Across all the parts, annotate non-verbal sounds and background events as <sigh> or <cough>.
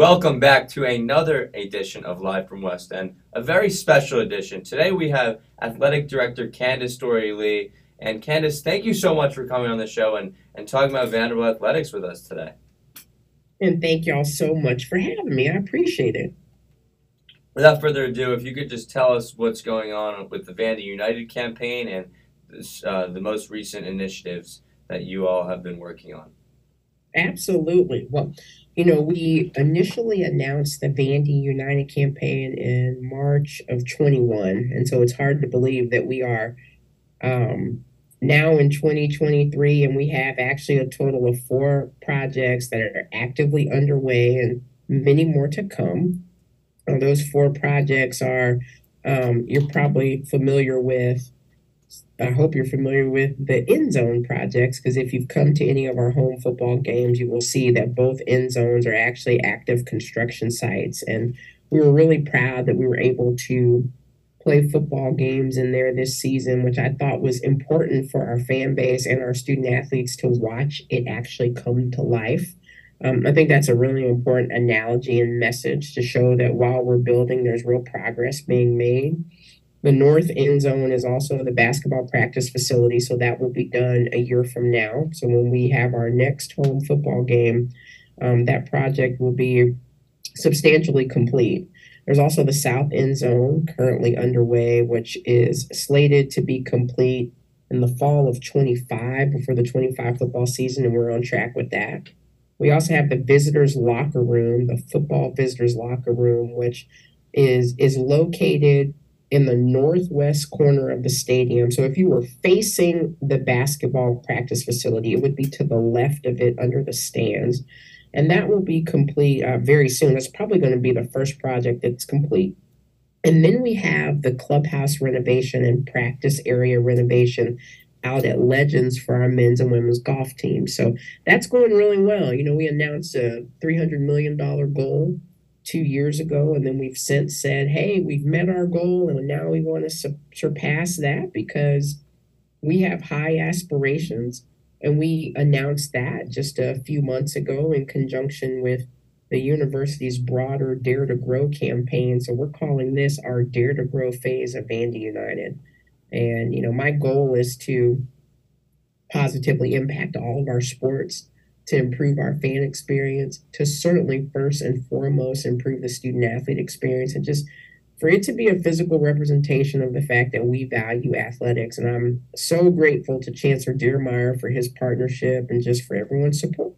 Welcome back to another edition of Live from West End, a very special edition. Today we have Athletic Director Candice Storey Lee. And Candice, thank you so much for coming on the show and, and talking about Vanderbilt athletics with us today. And thank y'all so much for having me. I appreciate it. Without further ado, if you could just tell us what's going on with the Vandy United campaign and this, uh, the most recent initiatives that you all have been working on. Absolutely. Well, you know, we initially announced the Vandy United campaign in March of 21. And so it's hard to believe that we are um, now in 2023 and we have actually a total of four projects that are actively underway and many more to come. Those four projects are um, you're probably familiar with I hope you're familiar with the end zone projects because if you've come to any of our home football games, you will see that both end zones are actually active construction sites. And we were really proud that we were able to play football games in there this season, which I thought was important for our fan base and our student athletes to watch it actually come to life. Um, I think that's a really important analogy and message to show that while we're building, there's real progress being made. The north end zone is also the basketball practice facility, so that will be done a year from now. So when we have our next home football game, um, that project will be substantially complete. There's also the south end zone currently underway, which is slated to be complete in the fall of 25 before the 25 football season, and we're on track with that. We also have the visitors locker room, the football visitors locker room, which is is located in the northwest corner of the stadium. So if you were facing the basketball practice facility, it would be to the left of it under the stands. And that will be complete uh, very soon. It's probably going to be the first project that's complete. And then we have the clubhouse renovation and practice area renovation out at Legends for our men's and women's golf team. So that's going really well. You know, we announced a $300 million goal two years ago, and then we've since said, hey, we've met our goal, and now we want to su- surpass that because we have high aspirations. And we announced that just a few months ago in conjunction with the university's broader Dare to Grow campaign. So we're calling this our Dare to Grow phase of Vandy United. And, you know, my goal is to positively impact all of our sports to improve our fan experience, to certainly first and foremost improve the student athlete experience, and just for it to be a physical representation of the fact that we value athletics. And I'm so grateful to Chancellor Diermeier for his partnership and just for everyone's support.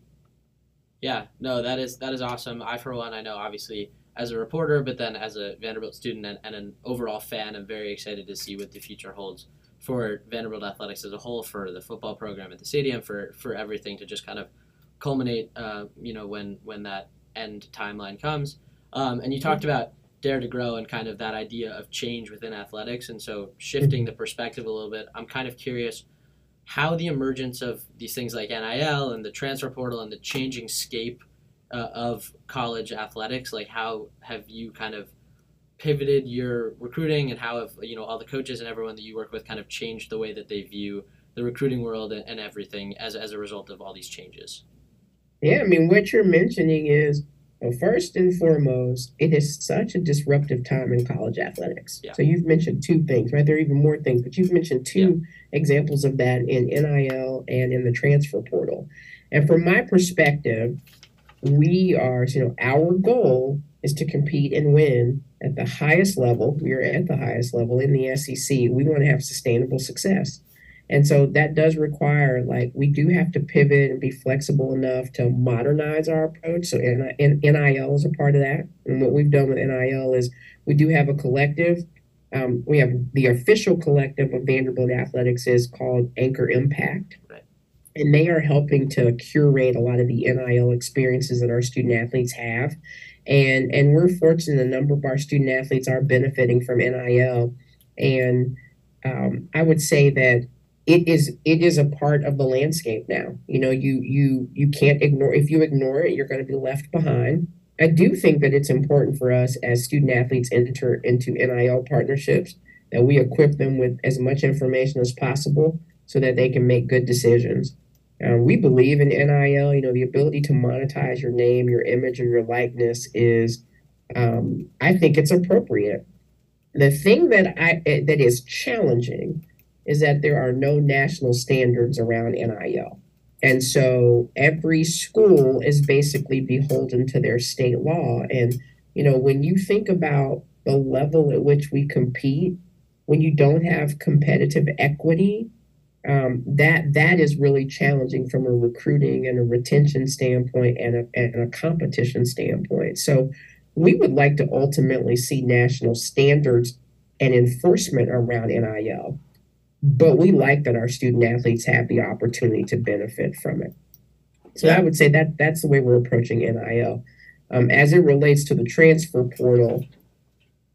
Yeah, no, that is that is awesome. I for one, I know obviously as a reporter, but then as a Vanderbilt student and, and an overall fan, I'm very excited to see what the future holds for Vanderbilt athletics as a whole, for the football program at the stadium, for for everything to just kind of culminate, uh, you know, when when that end timeline comes. Um, and you talked about dare to grow and kind of that idea of change within athletics, and so shifting the perspective a little bit. I'm kind of curious how the emergence of these things like NIL and the transfer portal and the changing scape uh, of college athletics, like how have you kind of pivoted your recruiting and how have you know all the coaches and everyone that you work with kind of changed the way that they view the recruiting world and, and everything as, as a result of all these changes yeah, I mean, what you're mentioning is, well, first and foremost, it is such a disruptive time in college athletics. Yeah. So you've mentioned two things, right? There are even more things, but you've mentioned two yeah. examples of that in NIL and in the transfer portal. And from my perspective, we are, you know, our goal is to compete and win at the highest level. We are at the highest level in the SEC. We want to have sustainable success. And so that does require, like, we do have to pivot and be flexible enough to modernize our approach. So NIL is a part of that. And what we've done with NIL is we do have a collective. Um, we have the official collective of Vanderbilt Athletics is called Anchor Impact. And they are helping to curate a lot of the NIL experiences that our student athletes have. And, and we're fortunate a number of our student athletes are benefiting from NIL. And um, I would say that it is it is a part of the landscape now you know you you you can't ignore if you ignore it you're going to be left behind i do think that it's important for us as student athletes enter into nil partnerships that we equip them with as much information as possible so that they can make good decisions Um, we believe in NIL. You know, the ability to monetize your name, your image, and your likeness is, um, I think, it's appropriate. The thing that I eh, that is challenging is that there are no national standards around NIL. And so every school is basically beholden to their state law. And, you know, when you think about the level at which we compete, when you don't have competitive equity, um, that that is really challenging from a recruiting and a retention standpoint and a, and a competition standpoint. So we would like to ultimately see national standards and enforcement around NIL but we like that our student athletes have the opportunity to benefit from it. So I would say that that's the way we're approaching NIL. Um, as it relates to the transfer portal,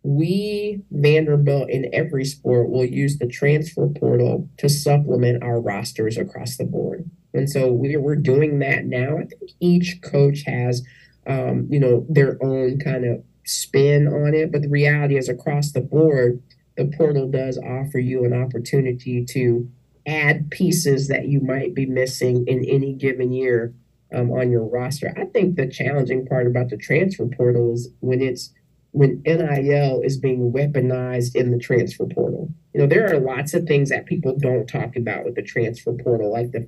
we Vanderbilt in every sport will use the transfer portal to supplement our rosters across the board, and so we're we're doing that now. I think each coach has, um, you know, their own kind of spin on it, but the reality is across the board the portal does offer you an opportunity to add pieces that you might be missing in any given year um, on your roster. I think the challenging part about the transfer portal is when it's when NIL is being weaponized in the transfer portal. You know, there are lots of things that people don't talk about with the transfer portal, like the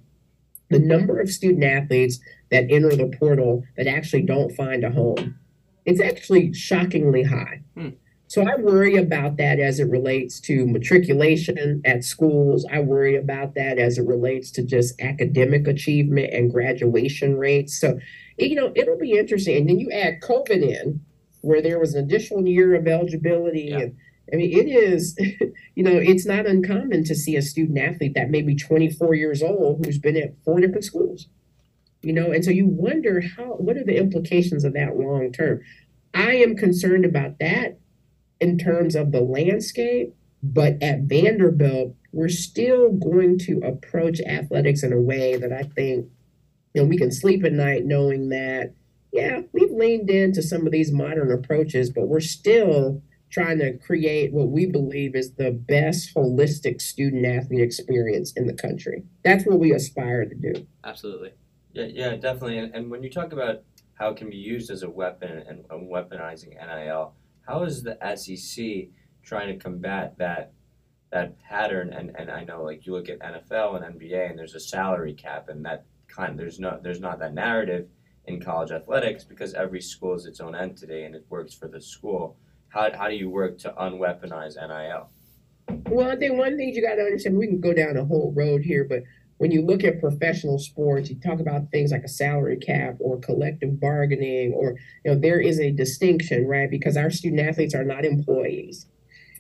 the number of student athletes that enter the portal that actually don't find a home. It's actually shockingly high. Hmm. So I worry about that as it relates to matriculation at schools. I worry about that as it relates to just academic achievement and graduation rates. So, you know, it'll be interesting. And then you add COVID in, where there was an additional year of eligibility. Yeah. And I mean, it is, <laughs> you know, it's not uncommon to see a student athlete that may be 24 years old who's been at four different schools. You know, and so you wonder how, what are the implications of that long term? I am concerned about that in terms of the landscape, but at Vanderbilt, we're still going to approach athletics in a way that I think you know we can sleep at night knowing that yeah, we've leaned into some of these modern approaches, but we're still trying to create what we believe is the best holistic student athlete experience in the country. That's what we aspire to do. Absolutely. Yeah, yeah, definitely. And, and when you talk about how it can be used as a weapon and, and weaponizing NIL, how is the SEC trying to combat that that pattern? And, and I know like you look at NFL and NBA and there's a salary cap and that kind there's no there's not that narrative in college athletics because every school is its own entity and it works for the school. How, how do you work to unweaponize NIL? Well, I think one thing you got to understand, we can go down a whole road here, but when you look at professional sports, you talk about things like a salary cap or collective bargaining, or you know, there is a distinction, right? Because our student athletes are not employees.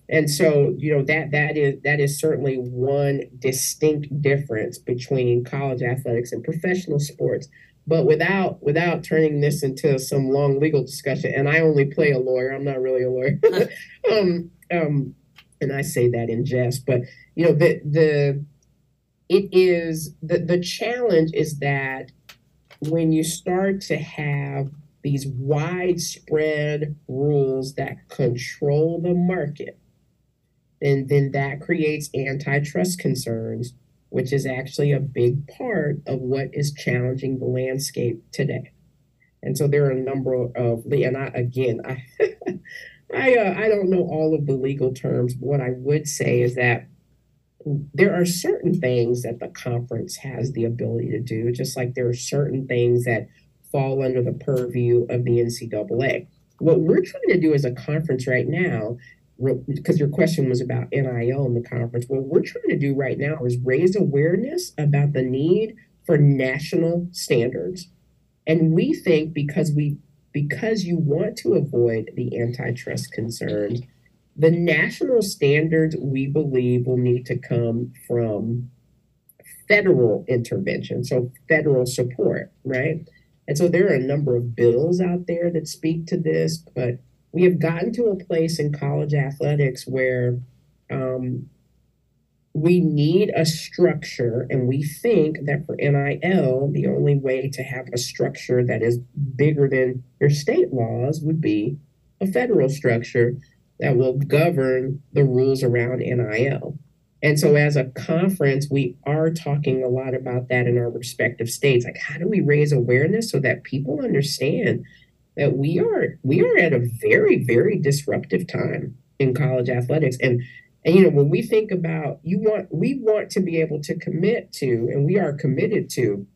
And so, you know, that that is that is certainly one distinct difference between college athletics and professional sports. But without without turning this into some long legal discussion, and I only play a lawyer, I'm not really a lawyer. <laughs> <laughs> um, um, and I say that in jest, but you know, the the it is the, the challenge is that when you start to have these widespread rules that control the market, and then that creates antitrust concerns, which is actually a big part of what is challenging the landscape today. And so there are a number of, and I again, I, <laughs> I, uh, I don't know all of the legal terms. What I would say is that there are certain things that the conference has the ability to do, just like there are certain things that fall under the purview of the NCAA. What we're trying to do as a conference right now, because your question was about NIL in the conference, what we're trying to do right now is raise awareness about the need for national standards. And we think because we because you want to avoid the antitrust concerns, the national standards we believe will need to come from federal intervention, so federal support, right? And so there are a number of bills out there that speak to this, but we have gotten to a place in college athletics where um, we need a structure, and we think that for NIL, the only way to have a structure that is bigger than your state laws would be a federal structure that will govern the rules around NIL. and so as a conference, we are talking a lot about that in our respective states. Like how do we raise awareness so that people understand that we are we are at a very, very disruptive time in college athletics. And and you know, when we think about you want we want to be able to commit to, and we are committed to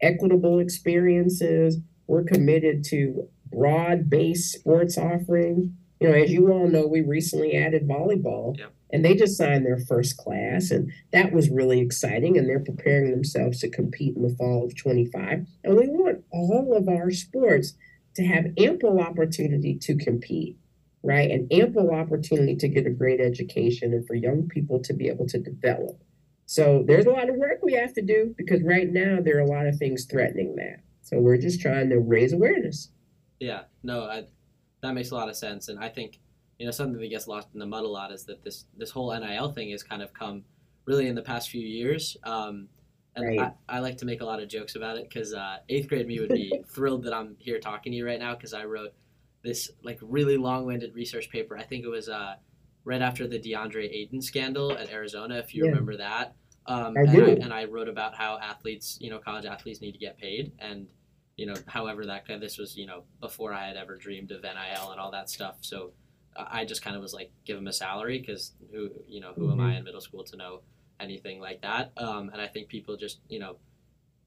equitable experiences. We're committed to broad-based sports offering. You know, as you all know, we recently added volleyball. Yep. And they just signed their first class, and that was really exciting. And they're preparing themselves to compete in the fall of 25. And we want all of our sports to have ample opportunity to compete, right? And ample opportunity to get a great education and for young people to be able to develop. So there's a lot of work we have to do because right now there are a lot of things threatening that. So we're just trying to raise awareness. Yeah, no, I, that makes a lot of sense, and I think you know something that gets lost in the mud a lot is that this this whole NIL thing has kind of come really in the past few years. Um, and Right. I, I like to make a lot of jokes about it because uh, eighth grade me would be <laughs> thrilled that I'm here talking to you right now because I wrote this like really long-winded research paper. I think it was uh, right after the DeAndre Ayton scandal at Arizona, if you Yeah. remember that. Um, I and, do. I, and I wrote about how athletes, you know, college athletes need to get paid, and you know, however that this was, you know, before I had ever dreamed of NIL and all that stuff. So I just kind of was like, give them a salary because who, you know, who am I in middle school to know anything like that? Um, and I think people just, you know,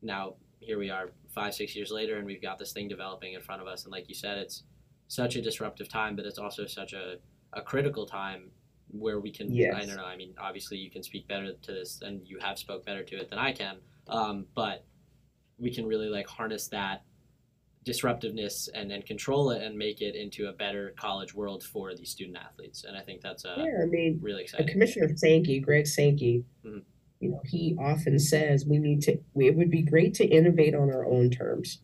now here we are five, six years later, and we've got this thing developing in front of us. And like you said, it's such a disruptive time, but it's also such a, a critical time where we can, I don't know, I mean, obviously you can speak better to this and you have spoke better to it than I can. Um, but we can really like harness that disruptiveness and, and control it and make it into a better college world for these student athletes. And I think that's a Yeah, I mean, really exciting. Commissioner Sankey, Greg Sankey, Mhm. you know, he often says we need to. We, it would be great to innovate on our own terms,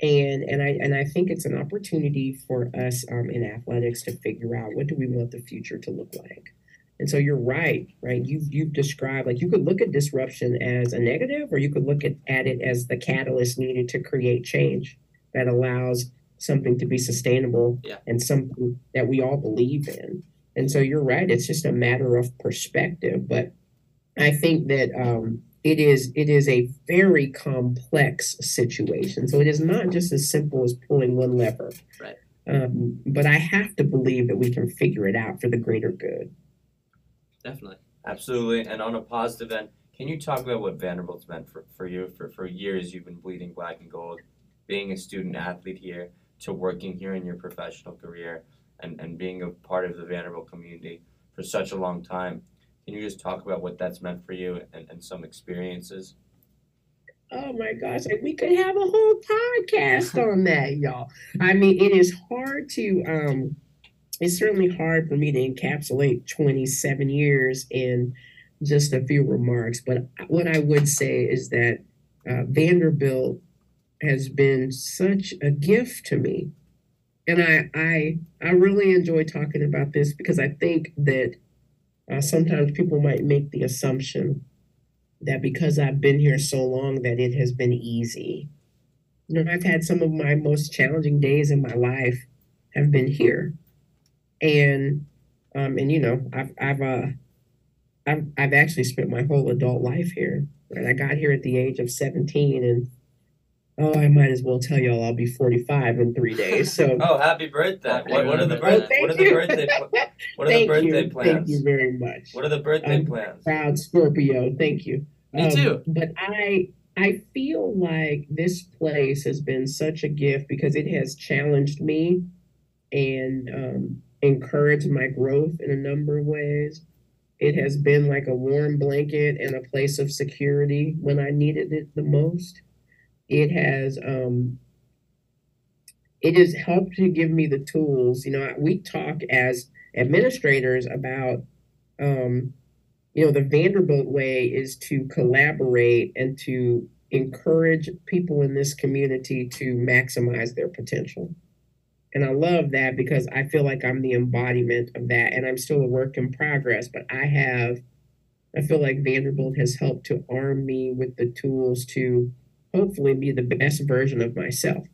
and and I and I think it's an opportunity for us um, in athletics to figure out what do we want the future to look like. And so you're right, right? You've you've described like you could look at disruption as a negative, or you could look at, at it as the catalyst needed to create change that allows something to be sustainable Yeah. and something that we all believe in. And so you're right, it's just a matter of perspective. But I think that um, it is it is a very complex situation. So it is not just as simple as pulling one lever. Right. Um, but I have to believe that we can figure it out for the greater good. Definitely. Absolutely. And on a positive end, can you talk about what Vanderbilt's meant for, for you? For, for years, you've been bleeding black and gold, being a student athlete here, to working here in your professional career, and, and being a part of the Vanderbilt community for such a long time. Can you just talk about what that's meant for you and, and some experiences? Oh my gosh, like we could have a whole podcast on that, y'all. I mean, it is hard to um it's certainly hard for me to encapsulate 27 years in just a few remarks, but what I would say is that uh, Vanderbilt has been such a gift to me. And I I I really enjoy talking about this because I think that uh, sometimes people might make the assumption that because I've been here so long that it has been easy. You know, I've had some of my most challenging days in my life have been here. And um and you know, I've I've uh I've I've actually spent my whole adult life here. Right? I got here at the age of 17 and oh, I might as well tell y'all I'll be 45 in 3 days. So <laughs> Oh, happy birthday! Happy What, what are the birthday. birth, thank What are the birthday What are the birthday you. plans? Thank you very much. What are the birthday Um, plans? Proud Scorpio. Thank you. Me Um, too. But I I feel like this place has been such a gift because it has challenged me and um, encouraged my growth in a number of ways. It has been like a warm blanket and a place of security when I needed it the most. It has um, it has helped to give me the tools. You know, we talk as administrators about um, you know, the Vanderbilt way is to collaborate and to encourage people in this community to maximize their potential. And I love that because I feel like I'm the embodiment of that. And I'm still a work in progress, but I have, I feel like Vanderbilt has helped to arm me with the tools to hopefully be the best version of myself.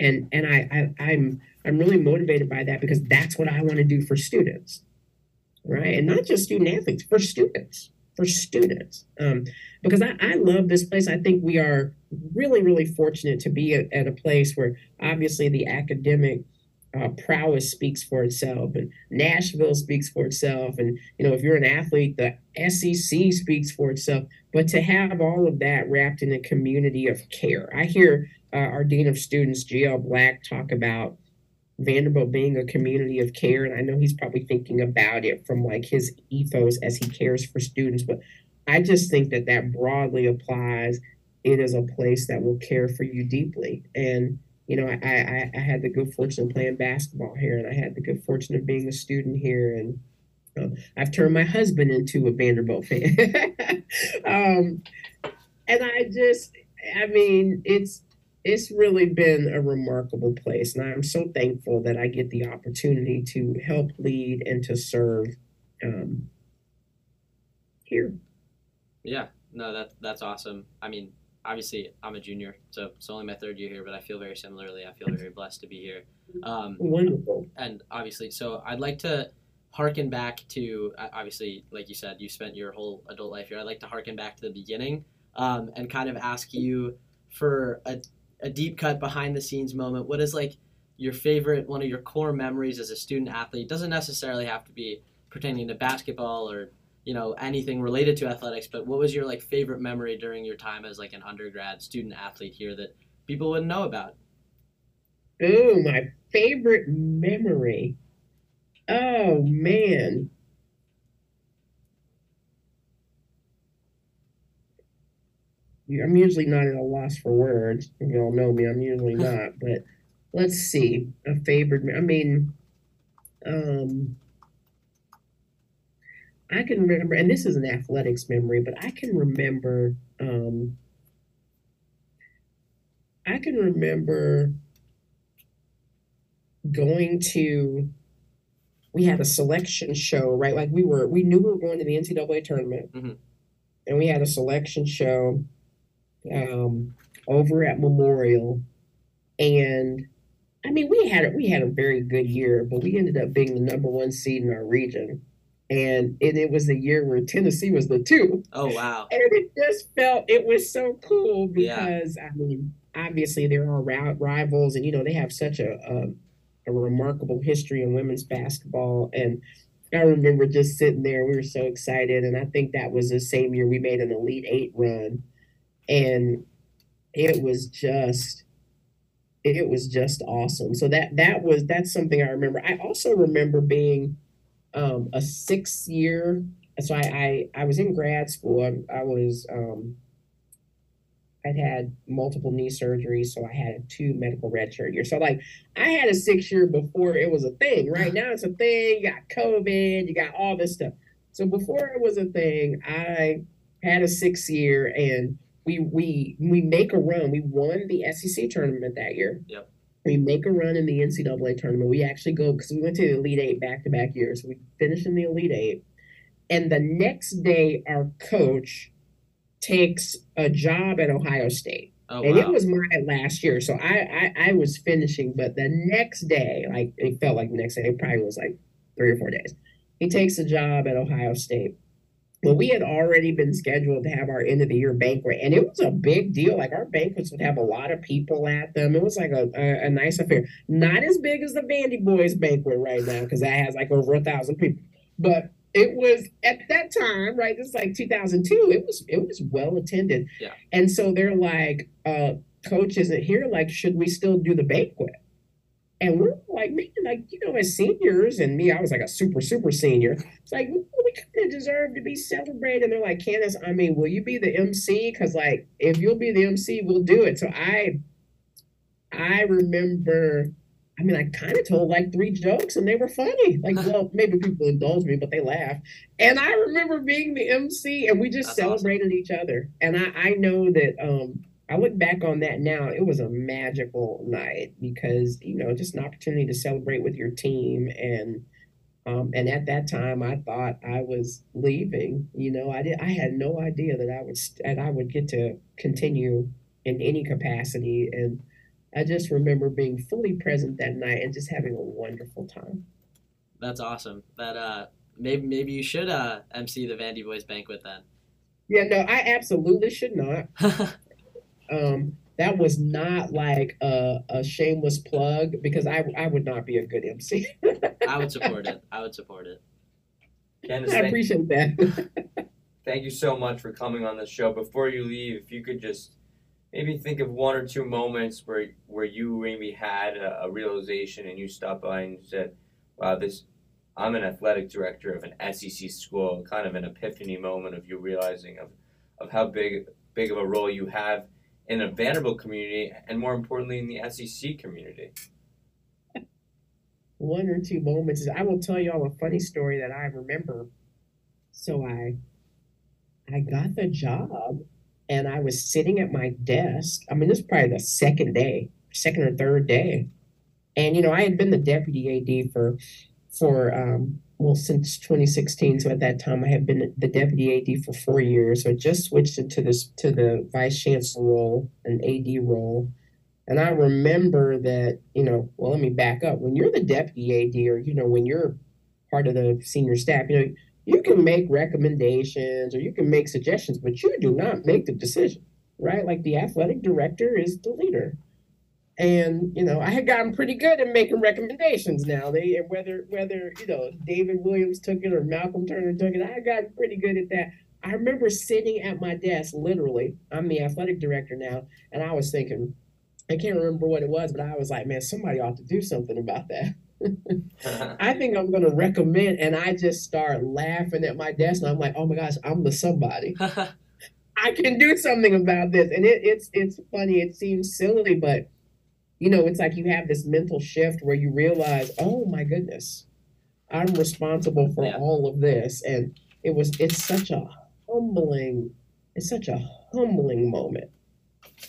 And and I, I I'm I'm really motivated by that because that's what I want to do for students right? And not just student athletes, for students, for students. Um, because I, I love this place. I think we are really, really fortunate to be at, at a place where obviously the academic uh, prowess speaks for itself, and Nashville speaks for itself, and you know if you're an athlete, the SEC speaks for itself. But to have all of that wrapped in a community of care, I hear uh, our dean of students, G.L. Black, talk about Vanderbilt being a community of care, and I know he's probably thinking about it from like his ethos as he cares for students, but I just think that that broadly applies. It is a place that will care for you deeply, and you know, I, I, I had the good fortune of playing basketball here, and I had the good fortune of being a student here, and um, I've turned my husband into a Vanderbilt fan. <laughs> um, and I just, I mean, it's it's really been a remarkable place, and I'm so thankful that I get the opportunity to help lead and to serve um, here. Yeah, no, that that's awesome. I mean, obviously I'm a junior, so it's only my third year here, but I feel very similarly. I feel very blessed to be here. Um, Wonderful. and obviously, so I'd like to harken back to uh, obviously, like you said, you spent your whole adult life here. I'd like to harken back to the beginning um, and kind of ask you for a, a deep cut behind the scenes moment. What is like your favorite, one of your core memories as a student athlete? Doesn't necessarily have to be pertaining to basketball or you know anything related to athletics but what was your like favorite memory during your time as like an undergrad student athlete here that people wouldn't know about Ooh, my favorite memory. Oh man. I'm usually not at a loss for words. You all know me, I'm usually <laughs> not. But let's see. A favorite. I mean, um, I can remember, and this is an athletics memory, but I can remember. Um, I can remember going to we had a selection show right like we were we knew we were going to the ncaa tournament Mhm. and we had a selection show um, over at memorial. And i mean we had a, we had a very good year but we ended up being the number one seed in our region. And it, it was the year where tennessee was the two. Oh wow. <laughs> And it just felt it was so cool Yeah. because I mean, obviously there are ri- rivals, and you know they have such a, a a remarkable history in women's basketball. And I remember just sitting there, we were so excited, and I think that was the same year we made an Elite Eight run, and it was just it was just awesome. So that that was that's something I remember. I also remember being um, a six year so I, I I was in grad school. I, I was um I'd had multiple knee surgeries, so I had two medical red shirt years. So like I had a six year before it was a thing. Right now it's a thing. You got COVID, you got all this stuff. So before it was a thing, I had a six year and we we we make a run. We won the SEC tournament that year. Yep. We make a run in the NCAA tournament. We actually go because we went to the Elite Eight back to back years. We finish in the Elite Eight. And the next day, our coach takes a job at Ohio State. oh and it was my last year. So I, I, I was finishing, but the next day, like it felt like the next day, it probably was like three or four days. He takes a job at Ohio State. Well, we had already been scheduled to have our end of the year banquet, and it was a big deal. Like our banquets would have a lot of people at them. It was like a, a, a nice affair. Not as big as the Vandy Boys banquet right now, because that has like over a thousand people. But it was at that time, right? It's like 2002. It was it was well attended. Yeah. And so they're like, uh, coach isn't here. Like, should we still do the banquet? And we're like, man, like, you know, as seniors, and me, I was like a super, super senior. It's like, we, we kind of deserve to be celebrated. And they're like, Candice, I mean, will you be the MC? Because, like, if you'll be the MC, we'll do it. So I, I remember, I mean, I kind of told like three jokes and they were funny. Like, well, <laughs> maybe people indulged me, but they laughed. And I remember being the MC and we just That's awesome. celebrated each other. And I, I know that, um, I look back on that now, it was a magical night because, you know, just an opportunity to celebrate with your team. And, um, and at that time, I thought I was leaving. You know, I did. I had no idea that I would that I would get to continue in any capacity. And I just remember being fully present that night and just having a wonderful time. That's awesome. That uh, maybe maybe you should uh MC the Vandy Boys banquet then. Yeah, no, I absolutely should not. <laughs> Um, that was not like a, a shameless plug because I I would not be a good MC. I would support it. I would support it. Candice, I thank, appreciate that. <laughs> thank you so much for coming on the show. Before you leave, if you could just maybe think of one or two moments where where you maybe had a, a realization and you stopped by and said, "Wow, this." I'm an athletic director of an SEC school, kind of an epiphany moment of you realizing of, of how big big of a role you have in a Vanderbilt community and more importantly in the SEC community. one or two moments. I will tell y'all a funny story that I remember. So I I got the job and I was sitting at my desk. I mean, this is probably the second day, second or third day. And you know, I had been the deputy AD for for um well since 2016. So at that time I had been the deputy AD for four years. So I just switched into this to the vice chancellor role, an AD role. And I remember that, you know, well, let me back up. When you're the deputy AD or, you know, when you're part of the senior staff, you know, you can make recommendations or you can make suggestions, but you do not make the decision, right? Like the athletic director is the leader. And, you know, I had gotten pretty good at making recommendations now. They whether whether, you know, David Williams took it or Malcolm Turner took it, I had gotten pretty good at that. I remember sitting at my desk, literally, I'm the athletic director now, and I was thinking, I can't remember what it was, but I was like, man, somebody ought to do something about that. <laughs> I think I'm going to recommend, and I just start laughing at my desk, and I'm like, oh my gosh, I'm the somebody. <laughs> I can do something about this, and it, it's it's funny. It seems silly, but you know, it's like you have this mental shift where you realize, oh my goodness, I'm responsible for Yeah. all of this, and it was it's such a humbling, it's such a humbling moment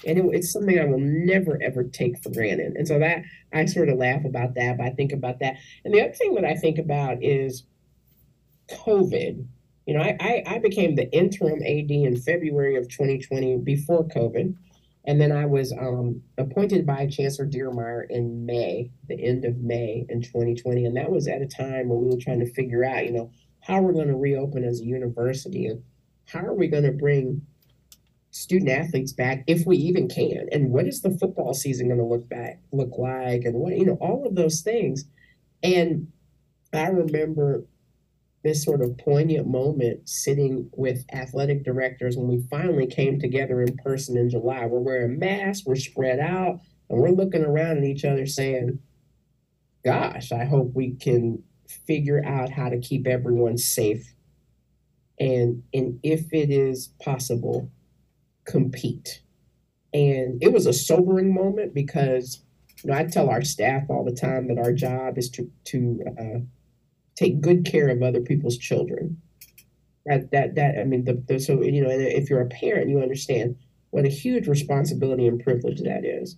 and it, it's something I will never ever take for granted. And so that I sort of laugh about that, but I think about that. And the other thing that I think about is COVID. You know, I, I, I became the interim AD in February of 2020 before COVID. And then I was um, appointed by Chancellor Diermeier in May, the end of May in 2020. And that was at a time when we were trying to figure out, you know, how we're going to reopen as a university and how are we going to bring student athletes back if we even can? And what is the football season going to look back look like? And what you know all of those things. And i remember this sort of poignant moment sitting with athletic directors when we finally came together in person in july we're wearing masks we're spread out and we're looking around at each other saying gosh i hope we can figure out how to keep everyone safe and and if it is possible compete. And it was a sobering moment because you know I tell our staff all the time that our job is to to uh, take good care of other people's children. That that that I mean the, the so you know if you're a parent you understand what a huge responsibility and privilege that is.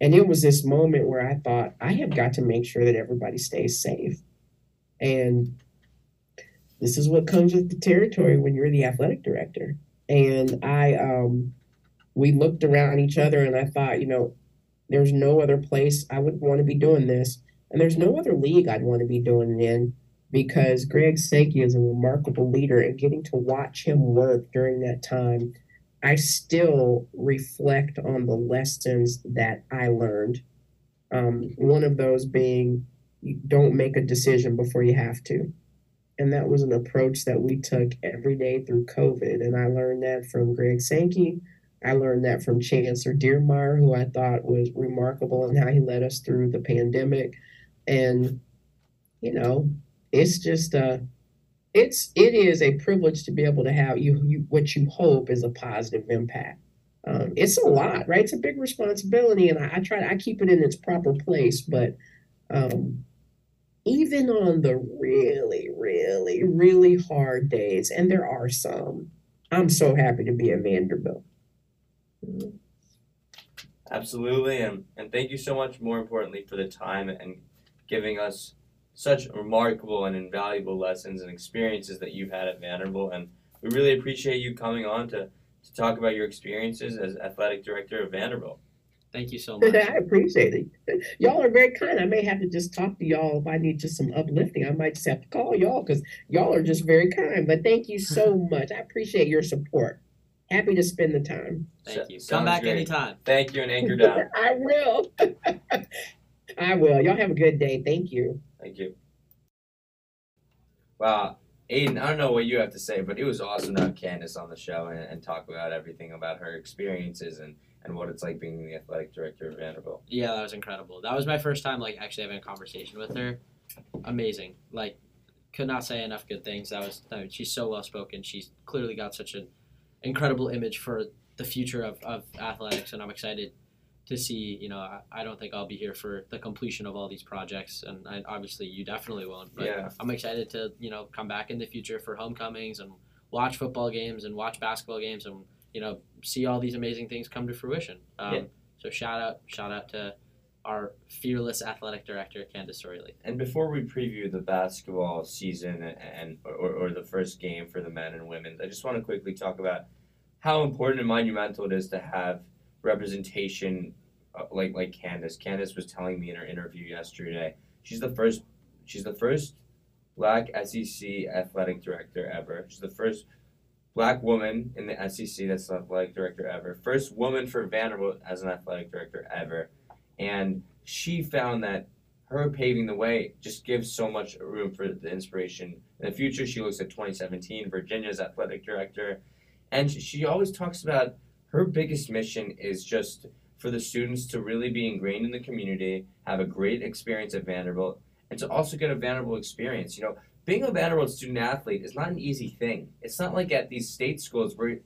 And it was this moment where I thought I have got to make sure that everybody stays safe. And this is what comes with the territory when you're the athletic director and I um we looked around each other and I thought, you know, there's no other place I would want to be doing this. And there's no other league I'd want to be doing it in because Greg Sankey is a remarkable leader and getting to watch him work during that time, I still reflect on the lessons that I learned. Um, one of those being you don't make a decision before you have to and that was an approach that we took every day through COVID. And I learned that from Greg Sankey. I learned that from Chancellor Diermeier, who I thought was remarkable in how he led us through the pandemic. And, you know, it's just uh it's it is a privilege to be able to have you, you what you hope is a positive impact. Um, it's a lot, right? It's a big responsibility, and I, I try I keep it in its proper place, but um, even on the really, really, really hard days, and there are some, I'm so happy to be at Vanderbilt. Absolutely, and, and thank you so much, more importantly, for the time and giving us such remarkable and invaluable lessons and experiences that you've had at Vanderbilt. And we really appreciate you coming on to, to talk about your experiences as athletic director of Vanderbilt. Thank you so <laughs> much. I appreciate it. Y'all are very kind. I may have to just talk to y'all if I need just some uplifting. I might just have to call y'all because y'all are just very kind. But thank you so <laughs> much. I appreciate your support. Happy to spend the time. Thank So- you. Come back great. anytime. Thank you and anchor down. <laughs> I will. I will. Y'all have a good day. Thank you. Thank you. Wow, Aiden, I don't know what you have to say, but it was awesome to have Candice on the show and, and talk about everything about her experiences and, and what it's like being the athletic director of Vanderbilt. Yeah, that was incredible. That was my first time like actually having a conversation with her. Amazing. Like could not say enough good things. That was I mean, she's so well spoken. She's clearly got such an incredible image for the future of, of athletics and I'm excited to see, you know, I, I don't think I'll be here for the completion of all these projects and I, obviously you definitely won't. But Yeah. I'm excited to, you know, come back in the future for homecomings and watch football games and watch basketball games and, you know, see all these amazing things come to fruition. Um, Yeah. so shout out, shout out to our fearless athletic director, Candice Sorley. And before we preview the basketball season and or, or the first game for the men and women, I just want to quickly talk about how important and monumental it is to have representation uh, like like Candice. Candice was telling me in her interview yesterday. She's the first she's the first black SEC athletic director ever. She's the first black woman in the SEC that's an athletic director ever. First woman for Vanderbilt as an athletic director ever. And she found that her paving the way just gives so much room for the inspiration. In the future, she looks at 2017, Virginia's athletic director, and she always talks about her biggest mission is just for the students to really be ingrained in the community, have a great experience at Vanderbilt, and to also get a Vanderbilt experience. You know, being a Vanderbilt student athlete is not an easy thing. It's not like at these state schools where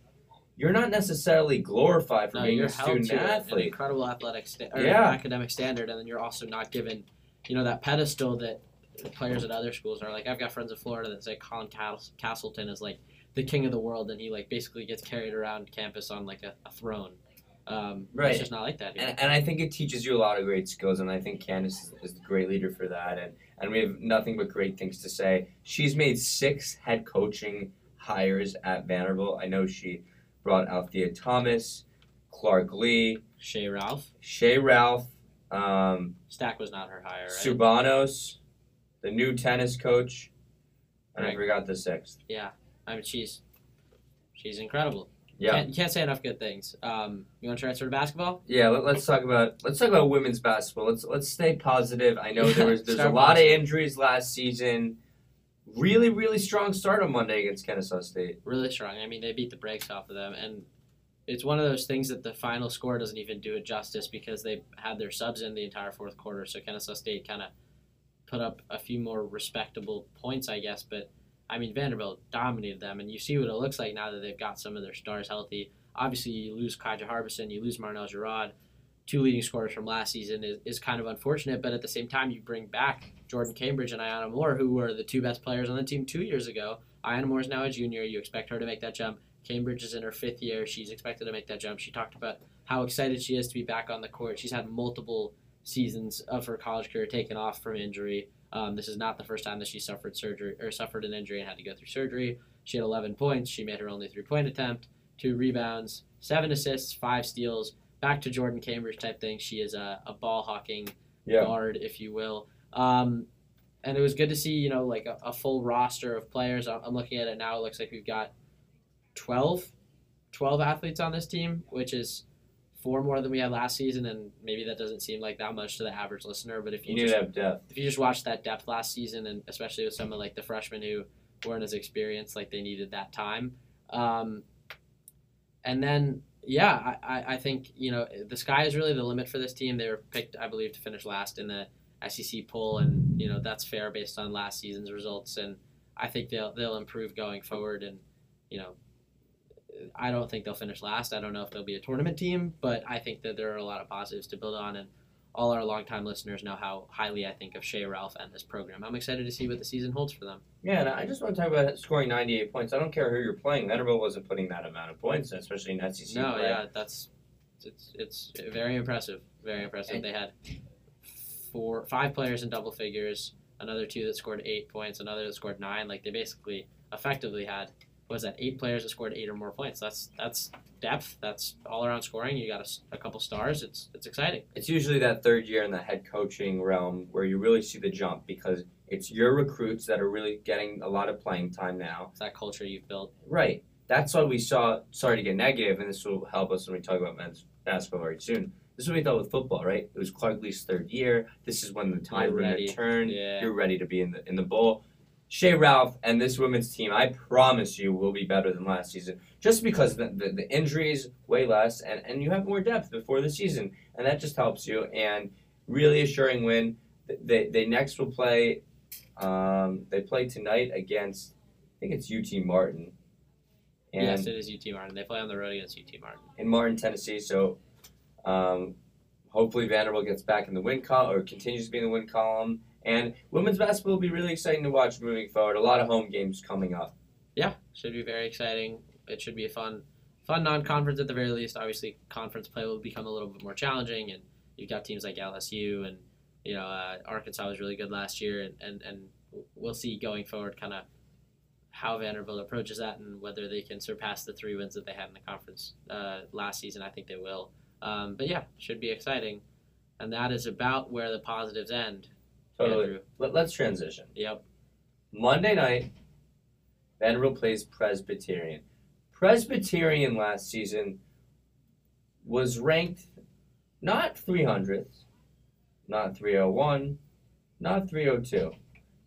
you're not necessarily glorified for No, being you're a student athlete. incredible athletic sta- or Yeah. academic standard, and then you're also not given, you know, that pedestal that the players at other schools are. Like I've got friends in Florida that say Colin Cas- Castleton is like the king of the world, and he like basically gets carried around campus on like a, a throne. Um, Right. It's just not like that here. And, and I think it teaches you a lot of great skills, and I think Candice is, is a great leader for that. And, and we have nothing but great things to say. She's made six head coaching hires at Vanderbilt. I know she brought Althea Thomas, Clark Lea, Shea Ralph, Shea Ralph, um, Stack was not her hire, right? Tsoubanos, the new tennis coach, and I Right. forgot the sixth. I mean, she's she's incredible. Yeah. Can't, you can't say enough good things. Um, you want to transfer to basketball? Yeah, let, us talk about let's talk about women's basketball. Let's let's stay positive. I know there was <laughs> there's a lot of injuries last season. Really, really strong start on Monday against Kennesaw State. really strong. I mean, they beat the brakes off of them, and it's one of those things that the final score doesn't even do it justice because they had their subs in the entire fourth quarter. So Kennesaw State kind of put up a few more respectable points, I guess. But I mean, Vanderbilt dominated them, and you see what it looks like now that they've got some of their stars healthy. Obviously, you lose Kaja Harbison, you lose Marnelle Garraud, two leading scorers from last season is, is kind of unfortunate. But at the same time, you bring back Jordyn Cambridge and Iyana Moore, who were the two best players on the team two years ago. Iyana Moore is now a junior. You expect her to make that jump. Cambridge is in her fifth year. She's expected to make that jump. She talked about how excited she is to be back on the court. She's had multiple seasons of her college career taken off from injury. Um, this is not the first time that she suffered surgery or suffered an injury and had to go through surgery. She had 11 points. She made her only three point attempt, two rebounds, seven assists, five steals. Back to Jordyn Cambridge type thing. She is a, a ball hawking Yeah. guard, if you will. Um, and it was good to see, you know, like a, a full roster of players. I'm I'm looking at it now. It looks like we've got 12, 12 athletes on this team, which is four more than we had last season. And maybe that doesn't seem like that much to the average listener. But if You you, just have depth. if you just watch that depth last season, and especially with some of like the freshmen who weren't as experienced, like they needed that time. Um, and then, yeah, I, I, I think you know the sky is really the limit for this team. They were picked, I believe, to finish last in the SEC poll, and you know that's fair based on last season's results. And I think they'll they'll improve going forward. And you know, I don't think they'll finish last. I don't know if they'll be a tournament team, but I think that there are a lot of positives to build on. And all our longtime listeners know how highly I think of Shea Ralph and his program. I'm excited to see what the season holds for them. Yeah, and I just want to talk about scoring 98 points. I don't care who you're playing. Vanderbilt wasn't putting that amount of points, especially in SEC no, play. yeah, that's it's it's very impressive. Very impressive. They had four, five players in double figures. Another two that scored eight points. Another that scored nine. Like they basically, effectively had was that eight players that scored eight or more points. That's that's depth. That's all around scoring. You got a, a couple stars. It's it's exciting. It's usually that third year in the head coaching realm where you really see the jump because it's your recruits that are really getting a lot of playing time now. It's that culture you've built. Right. That's why we saw. Sorry to get negative, and this will help us when we talk about men's basketball very soon. This is what we thought with football, right? It was Clark Lea's third year. This is when the tide You're to turn. Yeah. You're ready to be in the in the bowl. Shea Ralph and this women's team, I promise you, will be better than last season. Just because the, the, the injuries way less, and, and you have more depth before the season, and that just helps you. And really assuring win. They they next will play. Um, they play tonight against I think it's UT Martin. And yes, it is UT Martin. They play on the road against UT Martin. in Martin, Tennessee. So um, hopefully Vanderbilt gets back in the win column or continues to be in the win column. And women's basketball will be really exciting to watch moving forward. A lot of home games coming up. Yeah, should be very exciting. It should be a fun, fun non-conference at the very least. Obviously, conference play will become a little bit more challenging, and you've got teams like LSU and you know uh, Arkansas was really good last year, and and, and we'll see going forward kind of how Vanderbilt approaches that and whether they can surpass the three wins that they had in the conference uh, last season. I think they will. Um, but yeah, should be exciting, and that is about where the positives end. Totally. Let, let's transition. Yep. Monday night, Vanderbilt plays Presbyterian. Presbyterian last season was ranked not 300th, not 301, not 302.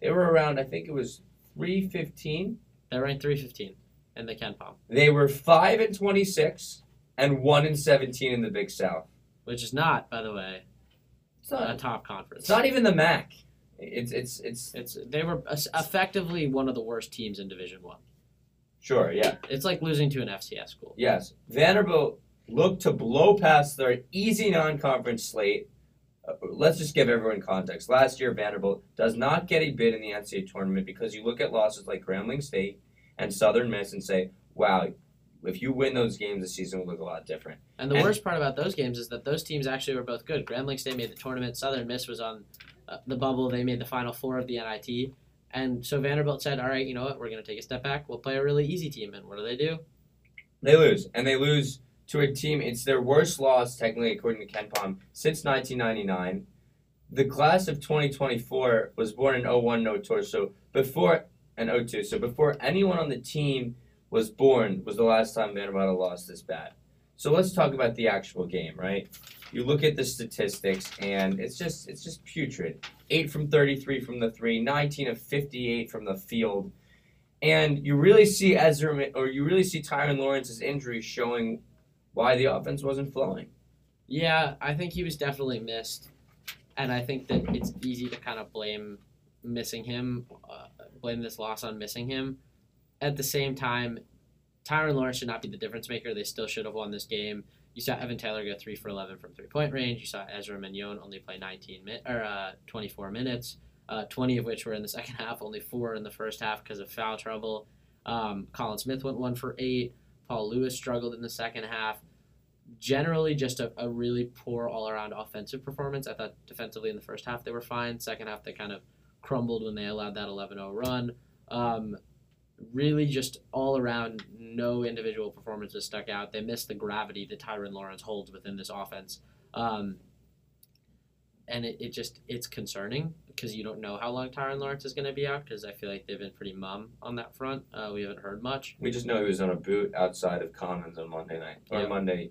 They were around, I think it was 315. They're ranked 315 in the KenPom, They were 5 and 26 and 1 and 17 in the Big South. which is not, by the way, It's a not, top conference. it's not even the MAC. It's it's it's It's they were effectively one of the worst teams in Division One. sure, yeah. It's like losing to an FCS school. Yes, Vanderbilt looked to blow past their easy non-conference slate. Uh, let's just give everyone context. Last year, Vanderbilt does not get a bid in the NCAA tournament because you look at losses like Grambling State and Southern Miss and say, "Wow, if you win those games, the season will look a lot different." And the And- worst part about those games is that those teams actually were both good. Grambling State made the tournament. Southern Miss was on uh, the bubble. They made the Final Four of the NIT. And so Vanderbilt said, "All right, you know what? We're going to take a step back. We'll play a really easy team." And what do they do? They lose, and they lose to a team. It's their worst loss, technically, according to KenPom, since 1999. The class of 2024 was born in 01 no tour, so before and 02. So before anyone on the team was born, was the last time Vanderbilt lost this bad. So let's talk about the actual game, right? You look at the statistics, and it's just it's just putrid. Eight from 33 from the three, 19 of 58 from the field. And you really see Ezra, or you really see Tyrin Lawrence's injury showing why the offense wasn't flowing. Yeah, I think he was definitely missed, and I think that it's easy to kind of blame missing him, uh, blame this loss on missing him. At the same time, Tyrin Lawrence should not be the difference maker. They still should have won this game. You saw Evan Taylor go three for eleven from three point range. You saw Ezra Manjon only play nineteen min- or uh, twenty four minutes, uh, twenty of which were in the <laughs> second half. Only four in the first half because of foul trouble. Um, Colin Smith went one for eight. Paul Lewis struggled in the second half generally just a, a really poor all around offensive performance. I thought defensively in the first half they were fine. Second half they kind of crumbled when they allowed that 11 0 run. Um, really just all around no individual performances stuck out. They missed the gravity that Tyrin Lawrence holds within this offense. Um, and it, it just it's concerning because you don't know how long Tyrin Lawrence is going to be out because I feel like they've been pretty mum on that front. Uh, we haven't heard much. We just know he was on a boot outside of Commons on Monday night or Yeah. Monday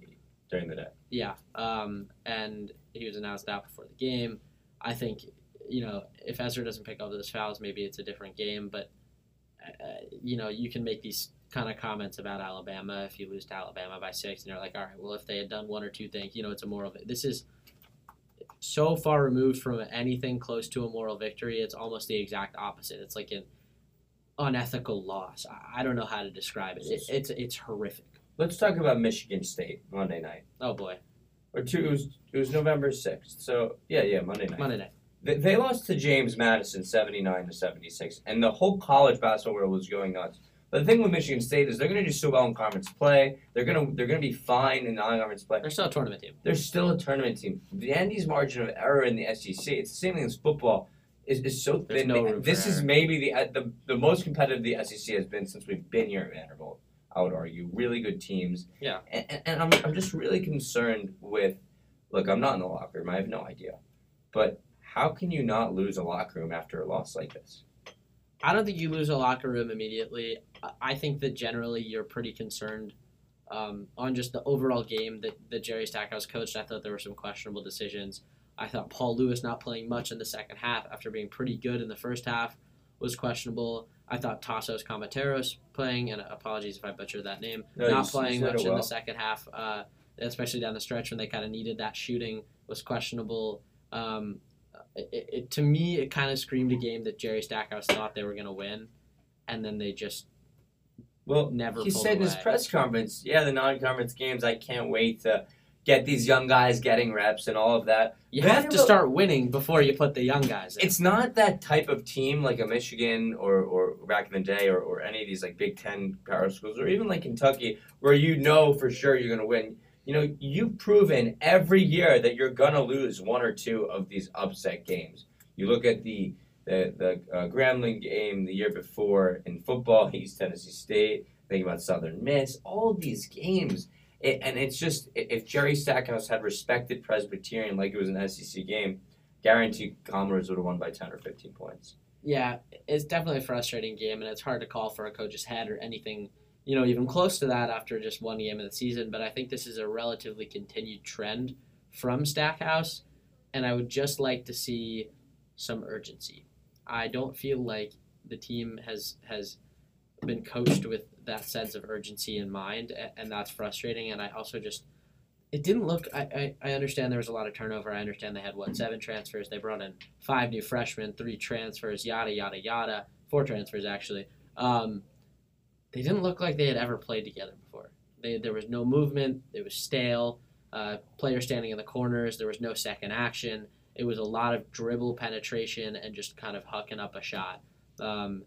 during the day. Yeah, um, and he was announced out before the game. I think, you know, if Ezra doesn't pick up those fouls, maybe it's a different game. But, Uh, you know, you can make these kind of comments about Alabama if you lose to Alabama by six, and you're like, all right, well, if they had done one or two things, you know, it's a moral. This is so far removed from anything close to a moral victory. It's almost the exact opposite. It's like an unethical loss. I, I don't know how to describe it. it it's it's horrific. Let's talk about Michigan State Monday night. Oh boy, Or two, it was, it was November 6th. So, yeah, yeah, Monday night. Monday night. They, they lost to James Madison 79 to 76, and the whole college basketball world was going nuts. But the thing with Michigan State is they're going to do so well in conference play. They're going to they're going to be fine in non-conference play. They're still a tournament team. They're still a tournament team. The Andy's margin of error in the SEC. It's the same thing as football. is, is so There's thin. no room for this is error. maybe the, uh, the the most competitive the SEC has been since we've been here at Vanderbilt. I would argue, really good teams. Yeah. and, and- and I'm I'm just really concerned with. Look, I'm not in the locker room. I have no idea, but how can you not lose a locker room after a loss like this? I don't think you lose a locker room immediately. I- think that generally you're pretty concerned um, on just the overall game that, that Jerry Stackhouse coached. I thought there were some questionable decisions. I thought Paul Lewis not playing much in the second half after being pretty good in the first half was questionable. I thought Tassos Kamateros playing, and apologies if I butchered that name, No, not you playing much in the second half, uh, especially down the stretch when they kind of needed that shooting, was questionable. Um, it, it, to me, it kind of screamed a game that Jerry Stackhouse thought they were going to win, and then they just Well, never he said in his press conference, "Yeah, the non-conference games. I can't wait to get these young guys getting reps and all of that." You have to start winning before you put the young guys in. It's not that type of team like a Michigan or, or back in the day or, or any of these like Big Ten power schools or even like Kentucky where you know for sure you're going to win. You know, you've proven every year that you're going to lose one or two of these upset games. You look at the the, the uh, Grambling game the year before in football, <laughs> East Tennessee State, think about Southern Miss, all these games. It, and it's just, if Jerry Stackhouse had respected Presbyterian like it was an SEC game, guarantee Commodores would have won by 10 or 15 points. yeah, it's definitely a frustrating game, and it's hard to call for a coach's head or anything, you know, even close to that after just one game of the season. But I think this is a relatively continued trend from Stackhouse, and I would just like to see some urgency. I don't feel like the team has has been coached with that sense of urgency in mind, and that's frustrating. And I also just it didn't look. I, I, I understand there was a lot of turnover. I understand they had what seven transfers. They brought in five new freshmen, three transfers, yada yada yada, four transfers actually. Um, they didn't look like they had ever played together before. They, there was no movement. It was stale. Uh, players standing in the corners. There was no second action. It was a lot of dribble penetration and just kind of hucking up a shot. Um,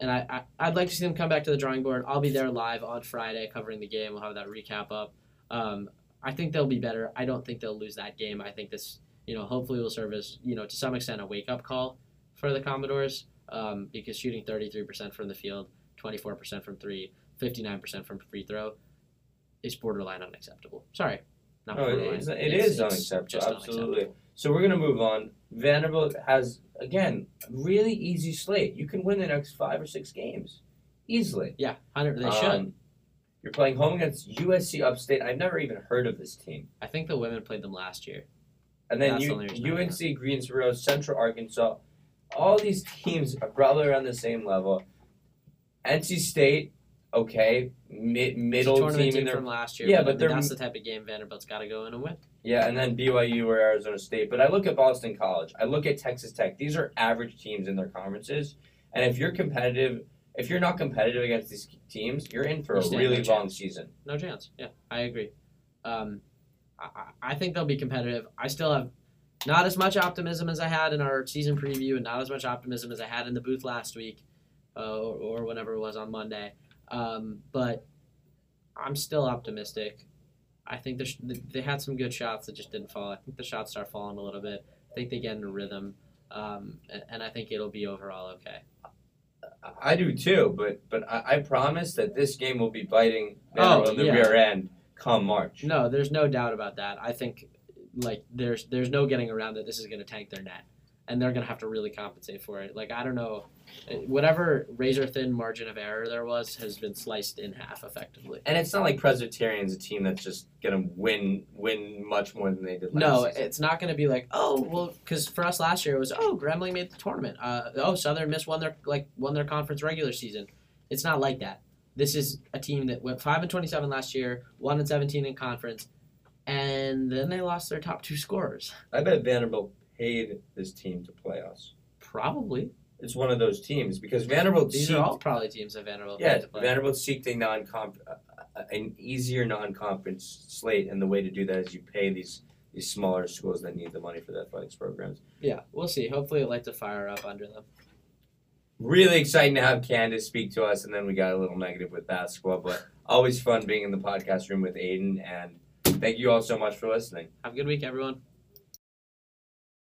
and I, I, I'd like to see them come back to the drawing board. I'll be there live on Friday covering the game. We'll have that recap up. Um, I think they'll be better. I don't think they'll lose that game. I think this, you know, hopefully will serve as, you know, to some extent a wake up call for the Commodores um, because shooting 33% from the field, 24% from three, 59% from free throw is borderline unacceptable. Sorry. Not No, it borderline. is, it It's- is it's unacceptable. Absolutely. So we're going to move on. Vanderbilt has, again, really easy slate. You can win the next five or six games easily. Yeah, 100, they should. Um, you're playing home against USC Upstate. I've never even heard of this team. I think the women played them last year. And then the U- only reason I know. UNC Greensboro, Central Arkansas, all these teams are probably around the same level. NC State, okay, mid, middle team team in their from last year. Yeah, but, but that's the type of game Vanderbilt's got to go in and win. Yeah, and then BYU or Arizona State. But I look at Boston College. I look at Texas Tech. These are average teams in their conferences. And if you're competitive, if you're not competitive against these teams, you're in for You a really no long chance. season. No chance. Yeah, I agree. Um, I I think they'll be competitive. I still have not as much optimism as I had in our season preview, and not as much optimism as I had in the booth last week, uh, or, or whenever it was on Monday. Um, but I'm still optimistic. I think they had some good shots that just didn't fall. I think the shots start falling a little bit. I think they get into rhythm, um, and, and I think it'll be overall okay. I- do too, but but I, I promise that this game will be biting Oh, in the yeah. rear end come March. No, there's no doubt about that. I think like there's there's no getting around that this is going to tank their net, and they're going to have to really compensate for it. Like I don't know, whatever razor thin margin of error there was has been sliced in half effectively. And it's not like Presbyterian's a team that's just gonna win win much more than they did last year. No, season. it's not going to be like oh well, because for us last year it was oh Grambling made the tournament. Uh, oh Southern Miss won their like won their conference regular season. It's not like that. This is a team that went five and twenty seven last year, one and seventeen in conference, and then they lost their top two scorers. I bet Vanderbilt paid this team to play us. Probably. It's one of those teams because Vanderbilt These seeked- are all probably teams that Vanderbilt Yeah, to play. Vanderbilt seeked a non comp an easier non conference slate, and the way to do that is you pay these these smaller schools that need the money for the athletics programs. yeah, we'll see. Hopefully, it lights a fire up under them. Really exciting to have Candice speak to us, and then we got a little negative with basketball, but always fun being in the podcast room with Aiden. And thank you all so much for listening. Have a good week, everyone.